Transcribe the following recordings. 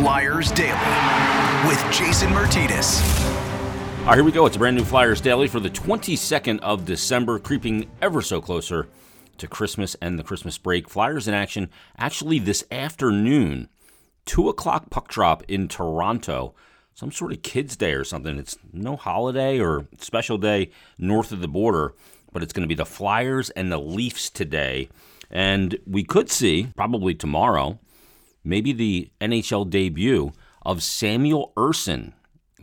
Flyers Daily with Jason Martinez. All right, here we go. It's a brand new Flyers Daily for the 22nd of December, creeping ever so closer to Christmas and the Christmas break. Flyers in action actually this afternoon, 2 o'clock puck drop in Toronto. Some sort of kids' day or something. It's no holiday or special day north of the border, but it's going to be the Flyers and the Leafs today. And we could see, probably tomorrow, maybe the NHL debut of Samuel Ersson.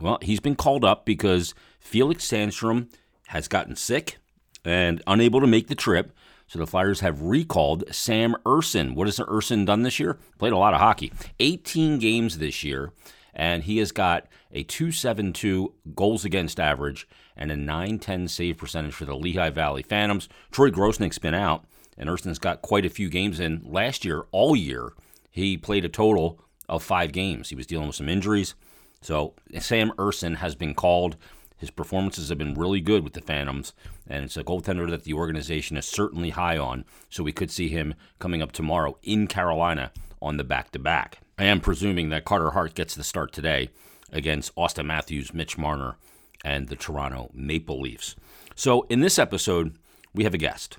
Well, he's been called up because Felix Sandstrom has gotten sick and unable to make the trip. So the Flyers have recalled Sam Ersson. What has Ersson done this year? Played a lot of hockey. 18 games this year, and he has got a 272 goals against average and a 910 save percentage for the Lehigh Valley Phantoms. Troy Grosenick's been out, and Ersson's got quite a few games in. Last year, all year, he played a total of five games. He was dealing with some injuries. So Sam Ersson has been called. His performances have been really good with the Phantoms, and it's a goaltender that the organization is certainly high on. So we could see him coming up tomorrow in Carolina on the back to back. I am presuming that Carter Hart gets the start today against Auston Matthews, Mitch Marner, and the Toronto Maple Leafs. So in this episode, we have a guest.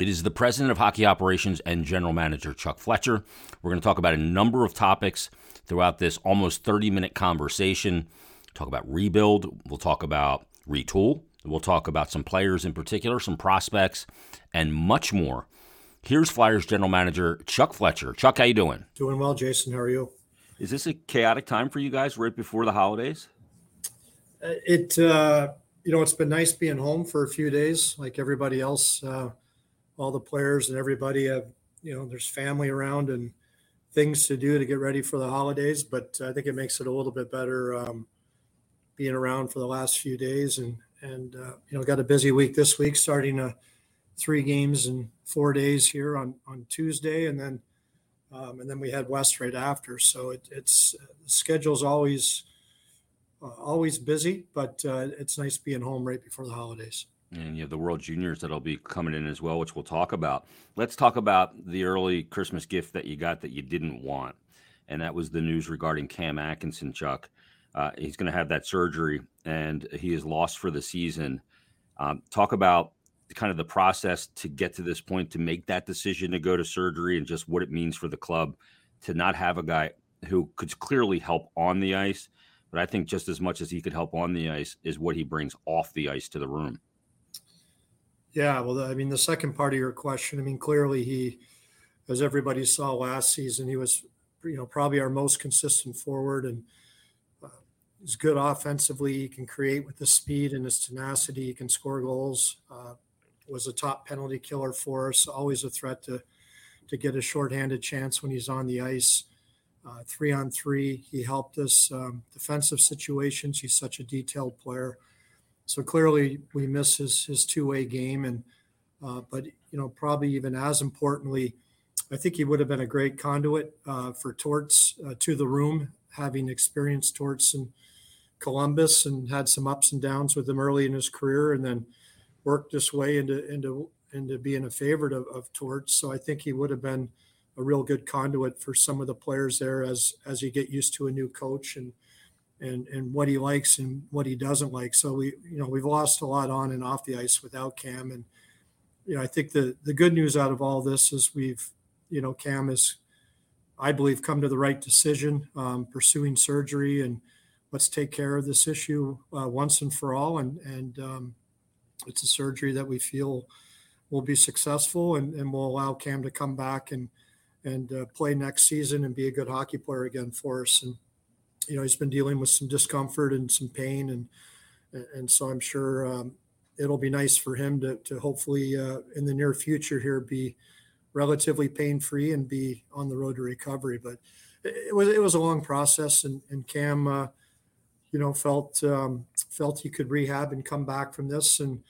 It is the president of hockey operations and general manager, Chuck Fletcher. We're going to talk about a number of topics throughout this almost 30 minute conversation. Talk about rebuild. We'll talk about retool. We'll talk about some players in particular, some prospects, and much more. Here's Flyers general manager Chuck Fletcher. Chuck, how you doing? Doing well, Jason. How are you? Is this a chaotic time for you guys right before the holidays? Uh, it, uh, you know, it's been nice being home for a few days, like everybody else. Uh, all the players and everybody have, you know, there's family around and things to do to get ready for the holidays. But I think it makes it a little bit better um, being around for the last few days and and uh, you know got a busy week this week, starting a uh, three games in four days here on on Tuesday, and then um, and then we had West right after. So it, it's uh, schedule's always uh, always busy, but uh, it's nice being home right before the holidays and you have the World Juniors that'll be coming in as well, which we'll talk about. Let's talk about the early Christmas gift that you got that you didn't want, and that was the news regarding Cam Atkinson. Chuck, uh, he's going to have that surgery, and he is lost for the season. Um, talk about kind of the process to get to this point to make that decision to go to surgery, and just what it means for the club to not have a guy who could clearly help on the ice. But I think just as much as he could help on the ice is what he brings off the ice to the room. Yeah, well, I mean, the second part of your question, I mean, clearly he, as everybody saw last season, he was, you know, probably our most consistent forward and uh, he's good offensively. He can create with the speed and his tenacity. He can score goals. Uh, was a top penalty killer for us. Always a threat to to get a shorthanded chance when he's on the ice. Uh, three on three, he helped us. Um, defensive situations, he's such a detailed player. So clearly, we miss his his two way game, and uh, but you know probably even as importantly, I think he would have been a great conduit uh, for Torts uh, to the room, having experienced Torts in Columbus and had some ups and downs with him early in his career, and then worked his way into into into being a favorite of, of Torts. So I think he would have been a real good conduit for some of the players there as as you get used to a new coach and and and what he likes and what he doesn't like. So we you know we've lost a lot on and off the ice without Cam, and you know I think the the good news out of all this is we've you know Cam has I believe come to the right decision, um, pursuing surgery and let's take care of this issue uh, once and for all. And and um, it's a surgery that we feel will be successful and, and will allow Cam to come back and and uh, play next season and be a good hockey player again for us. And you know he's been dealing with some discomfort and some pain and and so i'm sure um, it'll be nice for him to, to hopefully uh, in the near future here be relatively pain free and be on the road to recovery. But it was it was a long process and, and cam uh, you know felt um, felt he could rehab and come back from this. And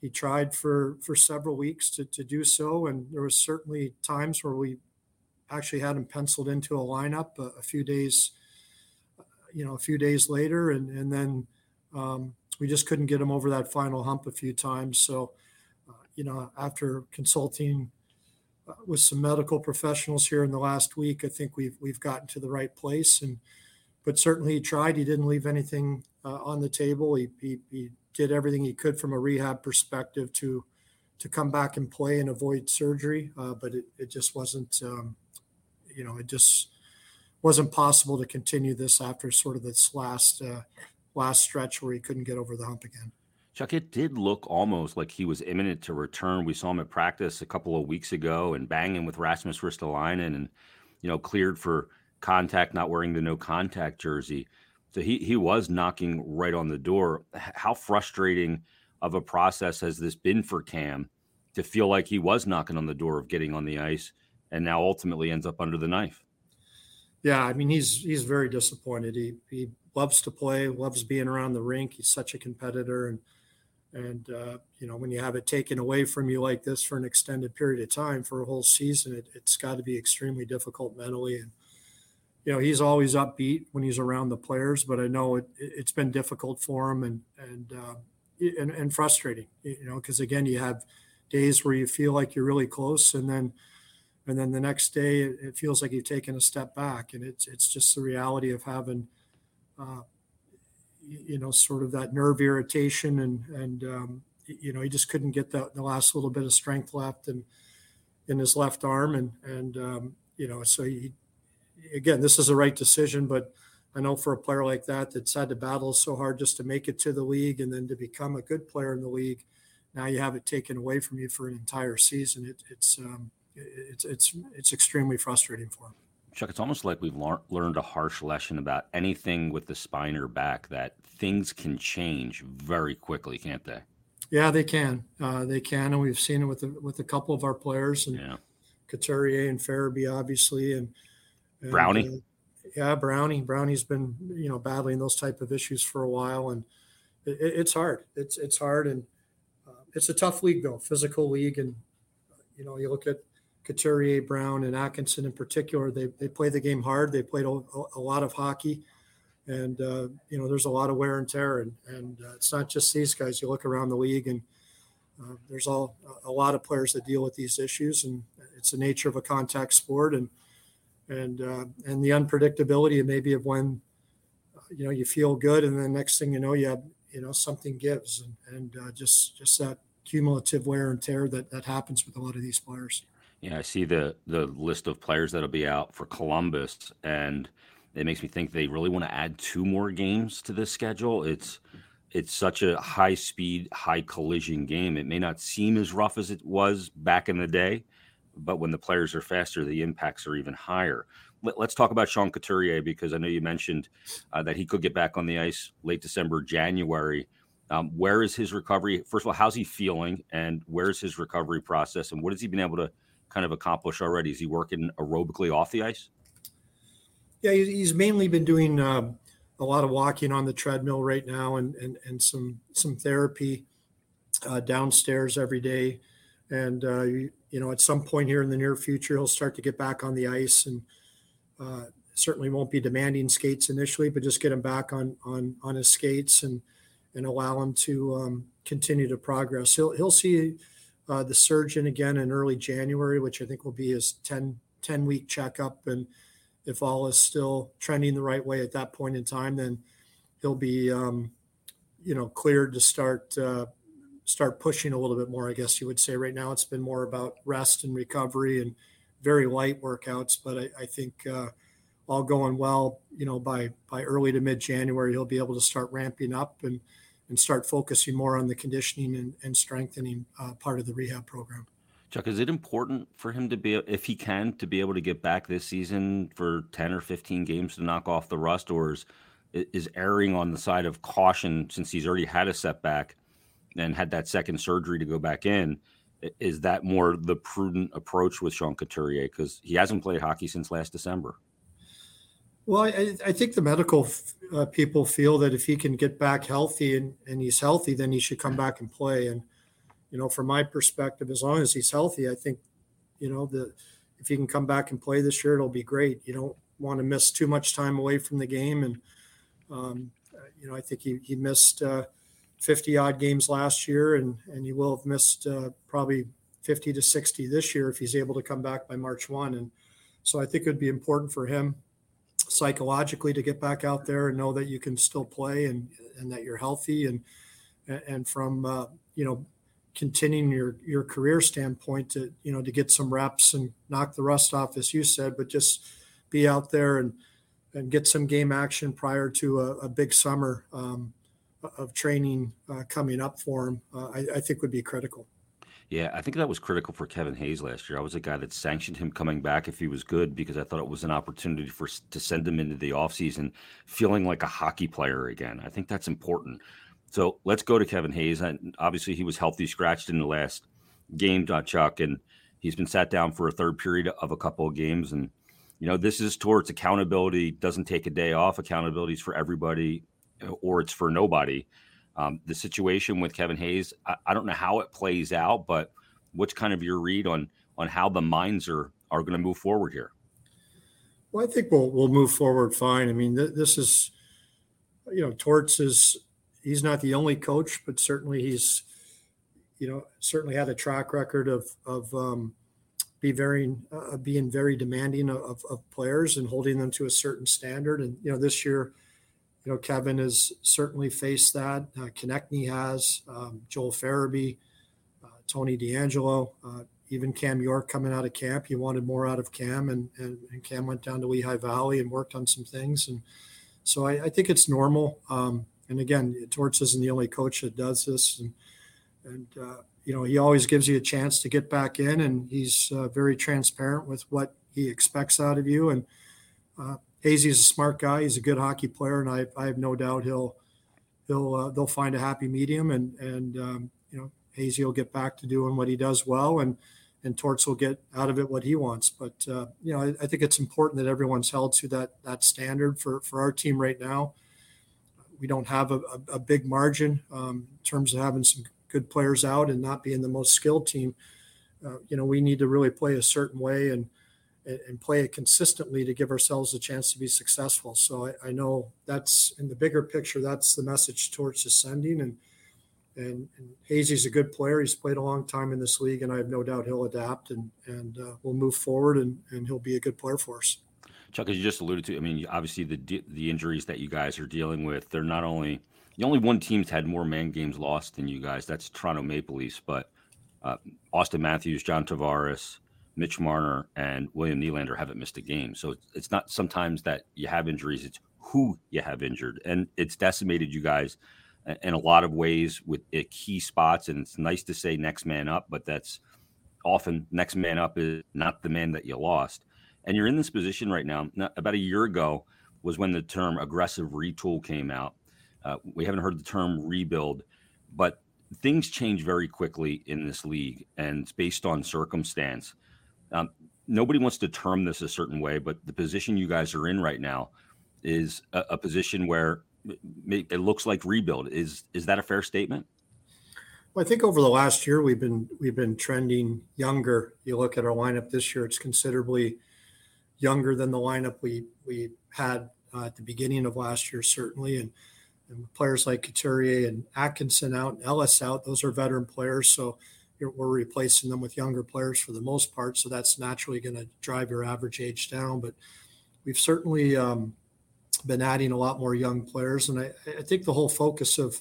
he tried for for several weeks to, to do so. And there was certainly times where we actually had him penciled into a lineup a, a few days you know, a few days later, and and then um, we just couldn't get him over that final hump a few times. So, uh, you know, after consulting uh, with some medical professionals here in the last week, I think we've we've gotten to the right place. And but certainly he tried. He didn't leave anything uh, on the table. He, he, he did everything he could from a rehab perspective to to come back and play and avoid surgery. Uh, but it, it just wasn't, um, you know, it just wasn't possible to continue this after sort of this last uh, last stretch where he couldn't get over the hump again. Chuck, it did look almost like he was imminent to return. We saw him at practice a couple of weeks ago and banging with Rasmus Ristolainen and, you know, cleared for contact, not wearing the no contact jersey. So he he was knocking right on the door. How frustrating of a process has this been for Cam to feel like he was knocking on the door of getting on the ice and now ultimately ends up under the knife? Yeah, I mean he's he's very disappointed. He he loves to play, loves being around the rink. He's such a competitor and and uh, you know when you have it taken away from you like this for an extended period of time for a whole season, it, has got to be extremely difficult mentally and you know he's always upbeat when he's around the players, but I know it, has been difficult for him and and uh, and, and, frustrating. You know, because again, you have days where you feel like you're really close, and then and then the next day it, feels like you've taken a step back, and it's it's just the reality of having. Uh, you know, sort of that nerve irritation, and and um, you know, he just couldn't get the, the last little bit of strength left in in his left arm, and and um, you know, so he again, this is the right decision, but I know for a player like that that's had to battle so hard just to make it to the league and then to become a good player in the league, now you have it taken away from you for an entire season. It, it's um, it's it's it's extremely frustrating for him. Chuck, it's almost like we've learned a harsh lesson about anything with the spine or back that things can change very quickly, can't they? Yeah, they can. Uh, they can, and we've seen it with a, with a couple of our players and yeah. Couturier and Farabee, obviously, and and, Brownie. Uh, yeah, Brownie. Brownie's been you know battling those type of issues for a while, and it, it's hard. It's it's hard, and uh, it's a tough league though, physical league, and you know you look at Couturier, Brown, and Atkinson in particular. They they play the game hard. They played a, a lot of hockey, and uh, you know there's a lot of wear and tear, and and uh, it's not just these guys. You look around the league, and uh, there's all a lot of players that deal with these issues, and it's the nature of a contact sport, and and uh, and the unpredictability maybe of when you know you feel good and then next thing you know you have you know something gives and, and uh, just just that cumulative wear and tear that that happens with a lot of these players. Yeah, I see the the list of players that'll be out for Columbus, and it makes me think they really want to add two more games to this schedule. It's it's such a high speed, high collision game. It may not seem as rough as it was back in the day, but when the players are faster, the impacts are even higher. Let, us talk about Sean Couturier because I know you mentioned uh, that he could get back on the ice late December, January. Um, where is his recovery? First of all, how's he feeling, and where's his recovery process, and what has he been able to kind of accomplish already? Is he working aerobically off the ice? Yeah, he's mainly been doing uh, a lot of walking on the treadmill right now, and and, and some some therapy uh, downstairs every day and uh, you, you, know at some point here in the near future he'll start to get back on the ice and uh, certainly won't be demanding skates initially but just get him back on on on his skates and and allow him to um, continue to progress he'll he'll see uh, the surgeon again in early January which I think will be his 10 10 week checkup and if all is still trending the right way at that point in time then he'll be um, you know cleared to start uh, start pushing a little bit more, I guess you would say. Right now, it's been more about rest and recovery and very light workouts. But I, I think uh, all going well, you know, by by early to mid January, he'll be able to start ramping up and and start focusing more on the conditioning and, and strengthening uh, part of the rehab program. Chuck, is it important for him to be, if he can, to be able to get back this season for 10 or 15 games to knock off the rust, or is, is erring on the side of caution since he's already had a setback and had that second surgery to go back in. Is that more the prudent approach with Sean Couturier because he hasn't played hockey since last December? Well, I, I think the medical uh, people feel that if he can get back healthy and, and he's healthy, then he should come back and play. And you know, from my perspective, as long as he's healthy, I think you know the if he can come back and play this year, it'll be great. You don't want to miss too much time away from the game, and um, you know, I think he he missed. Uh, 50 odd games last year, and and you will have missed uh, probably 50 to 60 this year if he's able to come back by March 1. And so I think it would be important for him psychologically to get back out there and know that you can still play and, and that you're healthy and, and from, uh, you know, continuing your, your career standpoint to, you know, to get some reps and knock the rust off, as you said, but just be out there and, and get some game action prior to a, a big summer um, of training uh, coming up for him, uh, I, I think would be critical. Yeah, I think that was critical for Kevin Hayes last year. I was a guy that sanctioned him coming back if he was good because I thought it was an opportunity for to send him into the offseason feeling like a hockey player again. I think that's important. So let's go to Kevin Hayes. And obviously, he was healthy, scratched in the last game, uh, Chuck, and he's been sat down for a third period of a couple of games. And you know, this is towards accountability. Doesn't take a day off. Accountability is for everybody, uh, or it's for nobody. Um, the situation with Kevin Hayes, I, I, don't know how it plays out, but what's kind of your read on on how the minds are are going to move forward here? Well, I think we'll we'll move forward fine. I mean, th- this is, you know, Torts is he's not the only coach, but certainly he's, you know, certainly had a track record of of um, be very uh, being very demanding of, of players and holding them to a certain standard. And you know, this year you know, Kevin has certainly faced that. Uh, Konecny has, um, Joel Farabee, uh, Tony DeAngelo, uh, even Cam York coming out of camp. He wanted more out of Cam, and, and, and, Cam went down to Lehigh Valley and worked on some things. And so I, I think it's normal. Um, and again, Torts isn't the only coach that does this. And, and uh, you know, he always gives you a chance to get back in, and he's uh, very transparent with what he expects out of you. And uh, Hazy's a smart guy. He's a good hockey player, and I, I have no doubt he'll he'll uh, they'll find a happy medium, and and um, you know Hazy will get back to doing what he does well, and and Torts will get out of it what he wants. But uh, you know I, I, think it's important that everyone's held to that that standard for for our team right now. We don't have a, a, a big margin um, in terms of having some good players out and not being the most skilled team. Uh, you know we need to really play a certain way and and, play it consistently to give ourselves a chance to be successful. So I, I, know that's in the bigger picture. That's the message Torts is sending, and and, and Hazy's a good player. He's played a long time in this league, and I have no doubt he'll adapt and and uh, we'll move forward, and and he'll be a good player for us. Chuck, as you just alluded to, I mean, obviously the the injuries that you guys are dealing with, they're not only the only one team's had more man games lost than you guys. That's Toronto Maple Leafs, but uh, Auston Matthews, John Tavares, Mitch Marner and William Nylander haven't missed a game. So it's not sometimes that you have injuries, it's who you have injured. And it's decimated you guys in a lot of ways with key spots. And it's nice to say next man up, but that's often next man up is not the man that you lost. And you're in this position right now. About a year ago was when the term aggressive retool came out. Uh, we haven't heard the term rebuild, but things change very quickly in this league and it's based on circumstance. Um, nobody wants to term this a certain way, but the position you guys are in right now is a, a position where it looks like rebuild. Is is that a fair statement? Well, I think over the last year we've been we've been trending younger. You look at our lineup this year; it's considerably younger than the lineup we we had uh, at the beginning of last year, certainly. And, and players like Couturier and Atkinson out and Ellis out; those are veteran players. So we're replacing them with younger players for the most part. So that's naturally going to drive your average age down. But we've certainly um, been adding a lot more young players. And I, I, think the whole focus of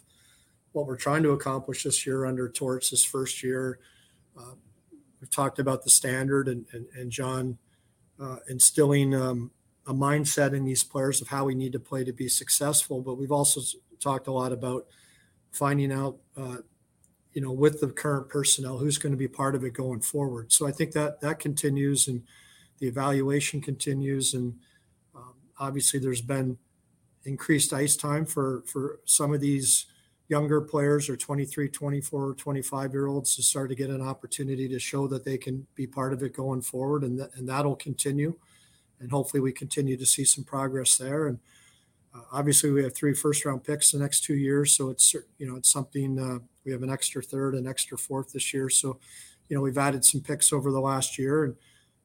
what we're trying to accomplish this year under Torts, this first year, uh, we've talked about the standard and, and, and John uh, instilling um, a mindset in these players of how we need to play to be successful. But we've also talked a lot about finding out uh, you know, with the current personnel, who's going to be part of it going forward. So I think that that continues and the evaluation continues. And um, obviously, there's been increased ice time for for some of these younger players or 23 24 25 year olds to start to get an opportunity to show that they can be part of it going forward and, that, and that'll continue and hopefully we continue to see some progress there and uh, obviously we have three first round picks the next two years so it's you know it's something uh, we have an extra third, an extra fourth this year. So, you know, we've added some picks over the last year, and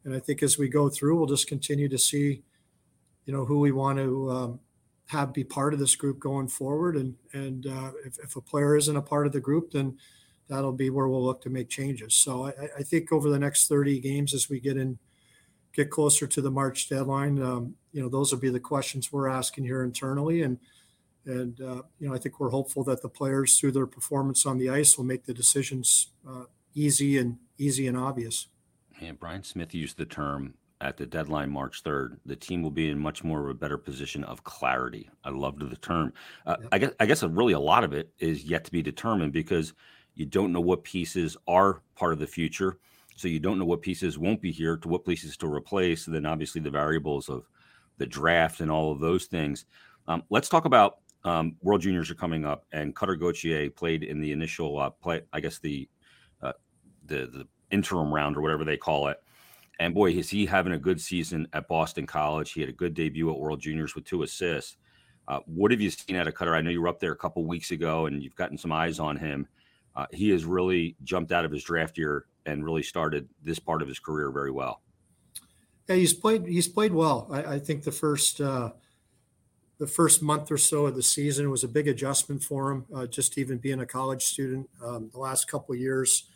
and I think as we go through, we'll just continue to see, you know, who we want to um, have be part of this group going forward. And and uh, if, if a player isn't a part of the group, then that'll be where we'll look to make changes. So I, I think over the next 30 games, as we get in, get closer to the March deadline, um, you know, those will be the questions we're asking here internally, and and uh, you know, I think we're hopeful that the players, through their performance on the ice, will make the decisions uh, easy and easy and obvious. And Brian Smith used the term at the deadline March 3rd, the team will be in much more of a better position of clarity. I loved the term. Uh, yep. I guess I guess really a lot of it is yet to be determined because you don't know what pieces are part of the future. So you don't know what pieces won't be here to what pieces to replace. And then obviously the variables of the draft and all of those things. Um, let's talk about um, World Juniors are coming up, and Cutter Gauthier played in the initial uh, play. I guess the uh, the the interim round or whatever they call it. And boy, is he having a good season at Boston College. He had a good debut at World Juniors with two assists. Uh, what have you seen out of Cutter? I know you were up there a couple weeks ago and you've gotten some eyes on him. Uh, he has really jumped out of his draft year and really started this part of his career very well. Yeah, he's played. He's played well. I, I think the first uh, the first month or so of the season was a big adjustment for him. Uh, just even being a college student, um, the last couple of years,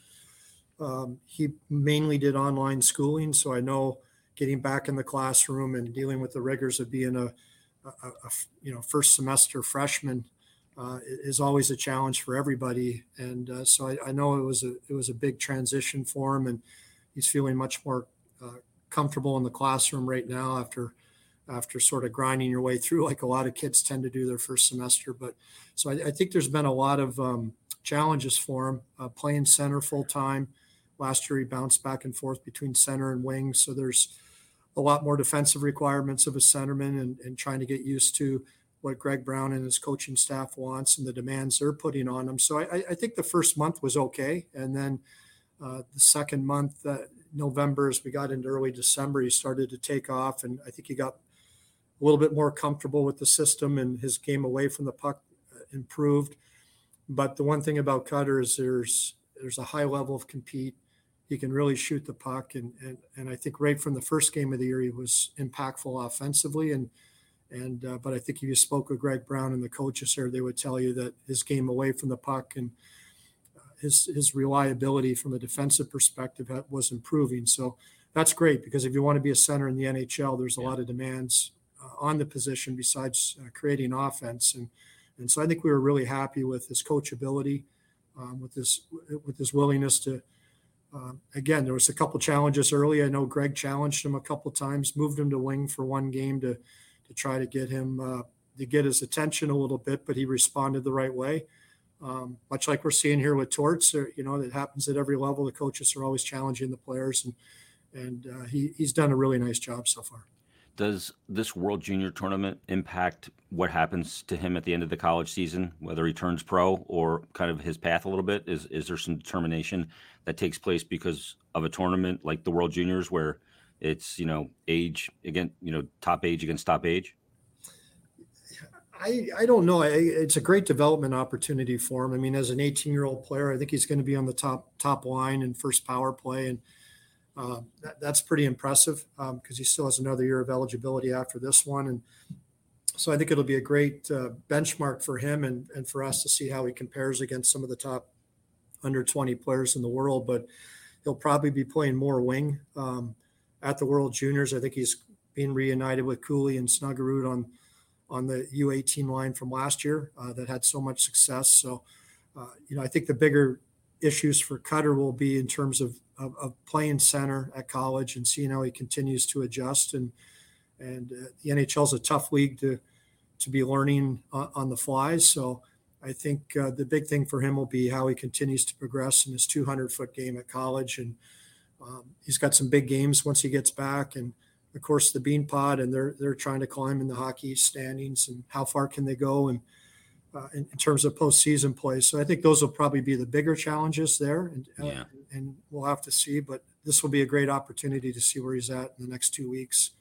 um, he mainly did online schooling, so I know getting back in the classroom and dealing with the rigors of being a, a, a you know first semester freshman uh, is always a challenge for everybody. And uh, so I, I, know it was a it was a big transition for him, and he's feeling much more uh, comfortable in the classroom right now after after sort of grinding your way through like a lot of kids tend to do their first semester. But so I, I think there's been a lot of um, challenges for him uh, playing center full time. Last year he bounced back and forth between center and wing, so there's a lot more defensive requirements of a centerman and, and trying to get used to what Greg Brown and his coaching staff wants and the demands they're putting on him. So I, I think the first month was okay, and then uh, the second month, uh, November, as we got into early December, he started to take off, and I think he got a little bit more comfortable with the system, and his game away from the puck uh, improved. But the one thing about Cutter is there's there's a high level of compete. He can really shoot the puck, and and and I think right from the first game of the year he was impactful offensively, and and uh, but I think if you spoke with Greg Brown and the coaches here, they would tell you that his game away from the puck and uh, his his reliability from a defensive perspective was improving. So that's great because if you want to be a center in the NHL, there's a yeah. lot of demands uh, on the position besides uh, creating offense. And and so I think we were really happy with his coachability, um, with his with his willingness to. Um, again, there was a couple challenges early. I know Greg challenged him a couple times, moved him to wing for one game to to try to get him uh, to get his attention a little bit, but he responded the right way. Um, much like we're seeing here with Torts, or, you know, it happens at every level. The coaches are always challenging the players, and and uh, he, he's done a really nice job so far. Does this World Junior tournament impact what happens to him at the end of the college season, whether he turns pro or kind of his path a little bit? Is is there some determination that takes place because of a tournament like the World Juniors, where it's you know age again, you know top age against top age. I, I don't know. It's a great development opportunity for him. I mean, as an 18 year old player, I think he's going to be on the top top line in first power play, and uh, that, that's pretty impressive because um, he still has another year of eligibility after this one. And so I think it'll be a great uh, benchmark for him and and for us to see how he compares against some of the top under 20 players in the world. But he'll probably be playing more wing. Um, at the World Juniors. I think he's being reunited with Cooley and Snuggerud on on the U18 line from last year uh, that had so much success. So, uh, you know, I think the bigger issues for Cutter will be in terms of, of, of, playing center at college and seeing how he continues to adjust. And and uh, the NHL is a tough league to to be learning on, the fly. So. I think uh, the big thing for him will be how he continues to progress in his 200 foot game at college and um, he's got some big games once he gets back, and of course the Beanpot, and they're they're trying to climb in the hockey standings, and how far can they go, and uh, in, in, terms of postseason play. So I think those will probably be the bigger challenges there, and uh, yeah. and we'll have to see. But this will be a great opportunity to see where he's at in the next two weeks.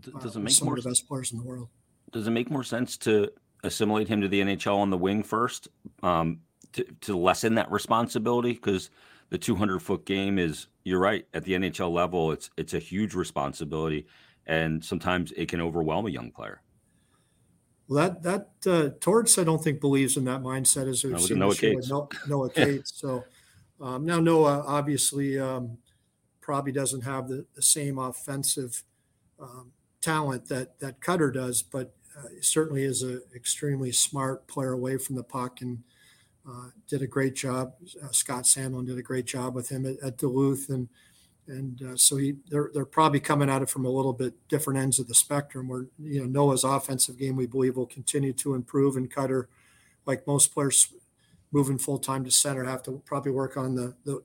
Does uh, it make some more of the best players in the world? Does it make more sense to assimilate him to the NHL on the wing first, um, to to lessen that responsibility because the 200 foot game is you're right at the NHL level it's it's a huge responsibility and sometimes it can overwhelm a young player. Well, that that uh, Torts I don't think believes in that mindset as we've no, seen Noah Cates. Noah, Noah Cates. So Um, now Noah obviously um, probably doesn't have the, the same offensive um, talent that that Cutter does, but uh, certainly is an extremely smart player away from the puck and uh, did a great job. Uh, Scott Sandelin did a great job with him at, at Duluth, and and uh, so he they're they're probably coming at it from a little bit different ends of the spectrum. Where you know Noah's offensive game we believe will continue to improve, and Cutter, like most players moving full time to center, have to probably work on the, the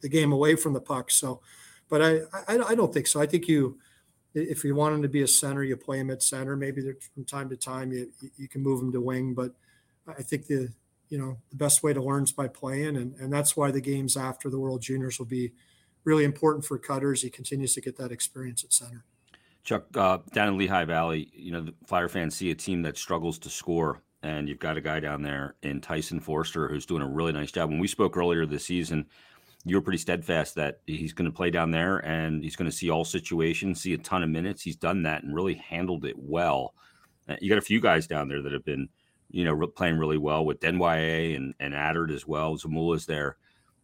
the game away from the puck. So, but I I, I don't think so. I think you if you want him to be a center, you play him at center. Maybe from time to time you you can move him to wing, but I think the you know the best way to learn is by playing, and and that's why the games after the World Juniors will be really important for Cutters. He continues to get that experience at center. Chuck, uh, down in Lehigh Valley, you know the Flyer fans see a team that struggles to score, and you've got a guy down there in Tyson Foerster who's doing a really nice job. When we spoke earlier this season you were pretty steadfast that he's going to play down there and he's going to see all situations, see a ton of minutes. He's done that and really handled it well. Uh, you got a few guys down there that have been, you know, playing really well with Desnoyers and and Attard as well. Zamula's there.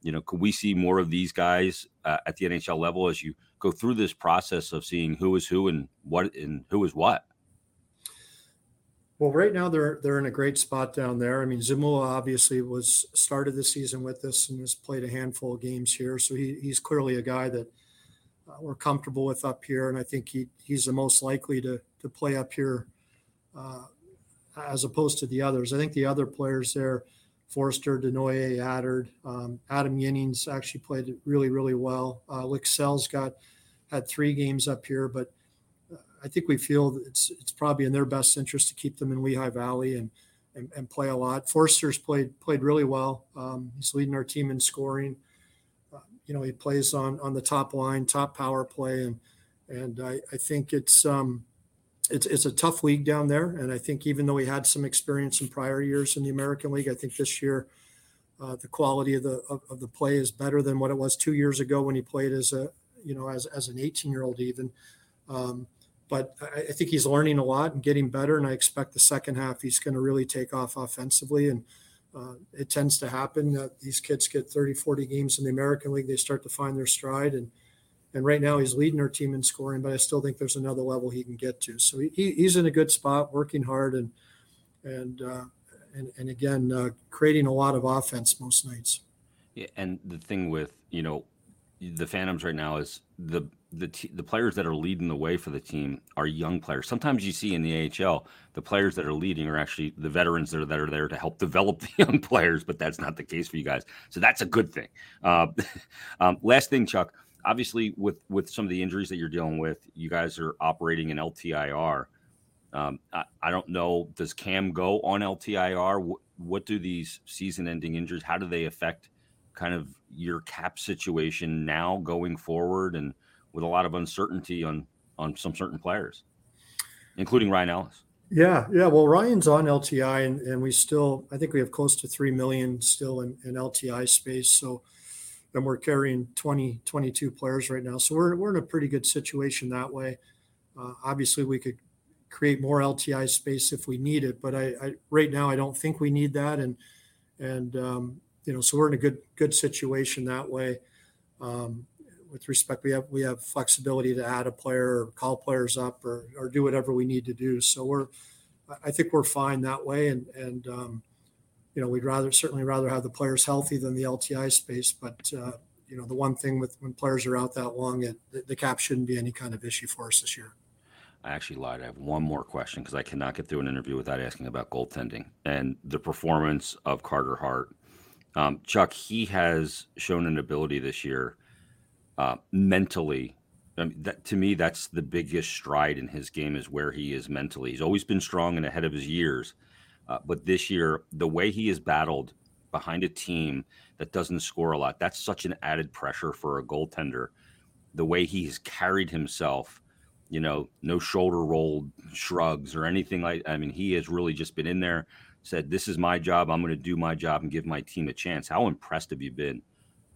You know, could we see more of these guys uh, at the NHL level as you go through this process of seeing who is who and what and who is what? Well, right now they're they're in a great spot down there. I mean, Zamula obviously was started the season with us and has played a handful of games here, so he, he's clearly a guy that uh, we're comfortable with up here, and I think he he's the most likely to to play up here uh, as opposed to the others. I think the other players there, Foerster, Desnoyers, Attard, um, Adam Ginning's actually played really really well. Uh, Lycksell's got had three games up here, but I think we feel it's it's probably in their best interest to keep them in Lehigh Valley and and, and play a lot. Foerster's played played really well. Um, he's leading our team in scoring. Uh, you know, he plays on on the top line, top power play, and and I, I think it's um, it's it's a tough league down there. And I think even though he had some experience in prior years in the American League, I think this year uh, the quality of the of, of, the play is better than what it was two years ago when he played as a you know as as an 18 year old even. Um, but I, I, think he's learning a lot and getting better. And I expect the second half he's going to really take off offensively. And uh, it tends to happen that these kids get 30, 40 games in the American League. They start to find their stride. And and right now he's leading our team in scoring, but I still think there's another level he can get to. So he, he's in a good spot, working hard, and and uh, and, and again uh, creating a lot of offense most nights. Yeah, and the thing with you know the Phantoms right now is the the t- the players that are leading the way for the team are young players. Sometimes you see in the AHL the players that are leading are actually the veterans that are, that are there to help develop the young players, but that's not the case for you guys. So that's a good thing. Uh, um, last thing, Chuck. Obviously, with with some of the injuries that you're dealing with, you guys are operating in LTIR. Um, I, I, don't know. Does Cam go on LTIR? What, do these season-ending injuries? How do they affect kind of your cap situation now going forward and with a lot of uncertainty on on some certain players, including Ryan Ellis. Yeah, yeah. Well, Ryan's on LTI, and, and we still, I think we have close to three million still in, in LTI space. So, and we're carrying 20, 22 players right now. So we're we're in a pretty good situation that way. Uh, obviously, we could create more LTI space if we need it, but I, I right now I don't think we need that, and and um, you know, so we're in a good good situation that way. Um, with respect, we have we have flexibility to add a player or call players up or or do whatever we need to do. So we're, I think we're fine that way, and and um, you know, we'd rather certainly rather have the players healthy than the LTI space. But uh, you know, the one thing with when players are out that long, it, the, the cap shouldn't be any kind of issue for us this year. I actually lied. I have one more question because I cannot get through an interview without asking about goaltending and the performance of Carter Hart um, Chuck, he has shown an ability this year uh, mentally. I mean, that, to me, that's the biggest stride in his game is where he is mentally. He's always been strong and ahead of his years. Uh, but this year, the way he has battled behind a team that doesn't score a lot, that's such an added pressure for a goaltender. The way he has carried himself, you know, no shoulder rolled shrugs or anything like I mean, he has really just been in there, said, "This is my job. I'm going to do my job and give my team a chance." How impressed have you been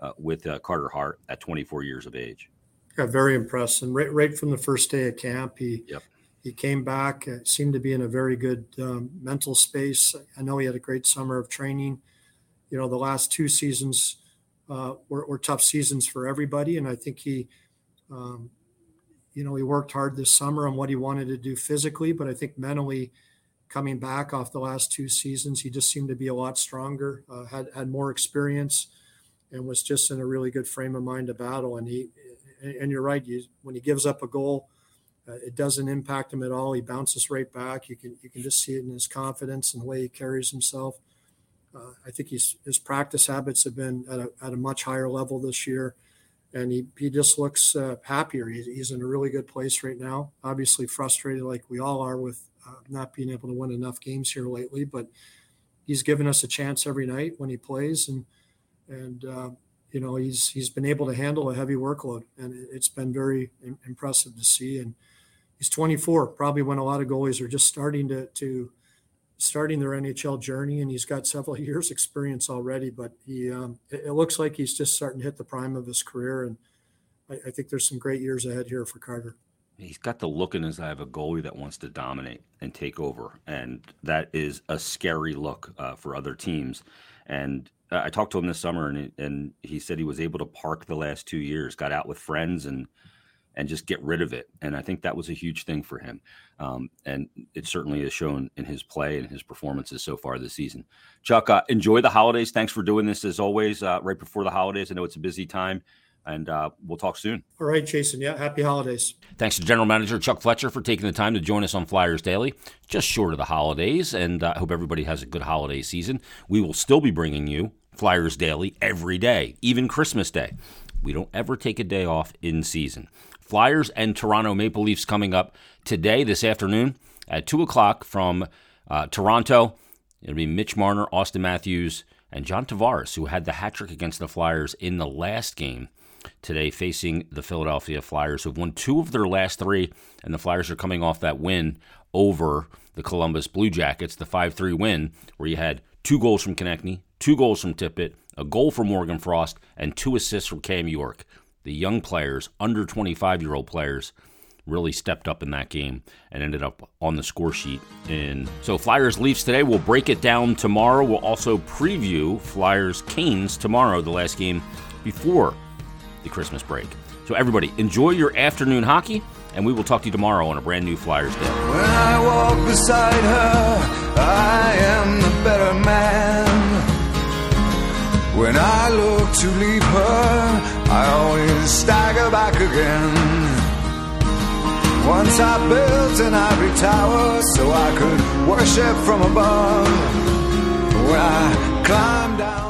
uh, with uh, Carter Hart at 24 years of age? Yeah, very impressed. And right, right from the first day of camp, he yep. He came back. Uh, seemed to be in a very good um, mental space. I know he had a great summer of training. You know, the last two seasons, uh, were, were, tough seasons for everybody. And I think he, um, you know, he worked hard this summer on what he wanted to do physically, but I think mentally, coming back off the last two seasons, he just seemed to be a lot stronger, uh, had had more experience, and was just in a really good frame of mind to battle. And he, and you're right, you, when he gives up a goal, uh, it doesn't impact him at all. He bounces right back. You can you can just see it in his confidence and the way he carries himself. Uh, I think he's, his practice habits have been at a, at a much higher level this year, and he, he just looks uh, happier. He's, he's in a really good place right now. Obviously frustrated, like we all are, with uh, not being able to win enough games here lately. But he's given us a chance every night when he plays, and and uh, you know he's he's been able to handle a heavy workload, and it's been very impressive to see. And he's 24, probably when a lot of goalies are just starting to to starting their NHL journey, and he's got several years experience already. But he, um, it, it, looks like he's just starting to hit the prime of his career, and I, I, think there's some great years ahead here for Carter. He's got the look in his eye of a goalie that wants to dominate and take over, and that is a scary look uh, for other teams. And I talked to him this summer, and and he said he was able to park the last two years, got out with friends, and and just get rid of it. And I think that was a huge thing for him. Um, and it certainly has shown in his play and his performances so far this season. Chuck, uh, enjoy the holidays. Thanks for doing this as always, uh, right before the holidays. I know it's a busy time. And uh, we'll talk soon. All right, Jason. Yeah, happy holidays. Thanks to General Manager Chuck Fletcher for taking the time to join us on Flyers Daily, just short of the holidays. And uh, I hope everybody has a good holiday season. We will still be bringing you Flyers Daily every day, even Christmas Day. We don't ever take a day off in season. Flyers and Toronto Maple Leafs coming up today, this afternoon at 2 o'clock from uh, Toronto. It'll be Mitch Marner, Auston Matthews, and John Tavares, who had the hat trick against the Flyers in the last game today, facing the Philadelphia Flyers, who've won two of their last three, and the Flyers are coming off that win over the Columbus Blue Jackets, the 5 3 win, where you had two goals from Konecny, two goals from Tippett, a goal from Morgan Frost, and two assists from Cam York the young players, under 25 year old players, really stepped up in that game and ended up on the score sheet. In so Flyers Leafs today. We'll break it down tomorrow. We'll also preview Flyers Canes tomorrow, the last game before the Christmas break. So everybody, enjoy your afternoon hockey, and we will talk to you tomorrow on a brand new Flyers Day. When I walk beside her, I am the better man. When I look to leave her, I always stagger back again. Once I built an ivory tower so I could worship from above. When I climbed down.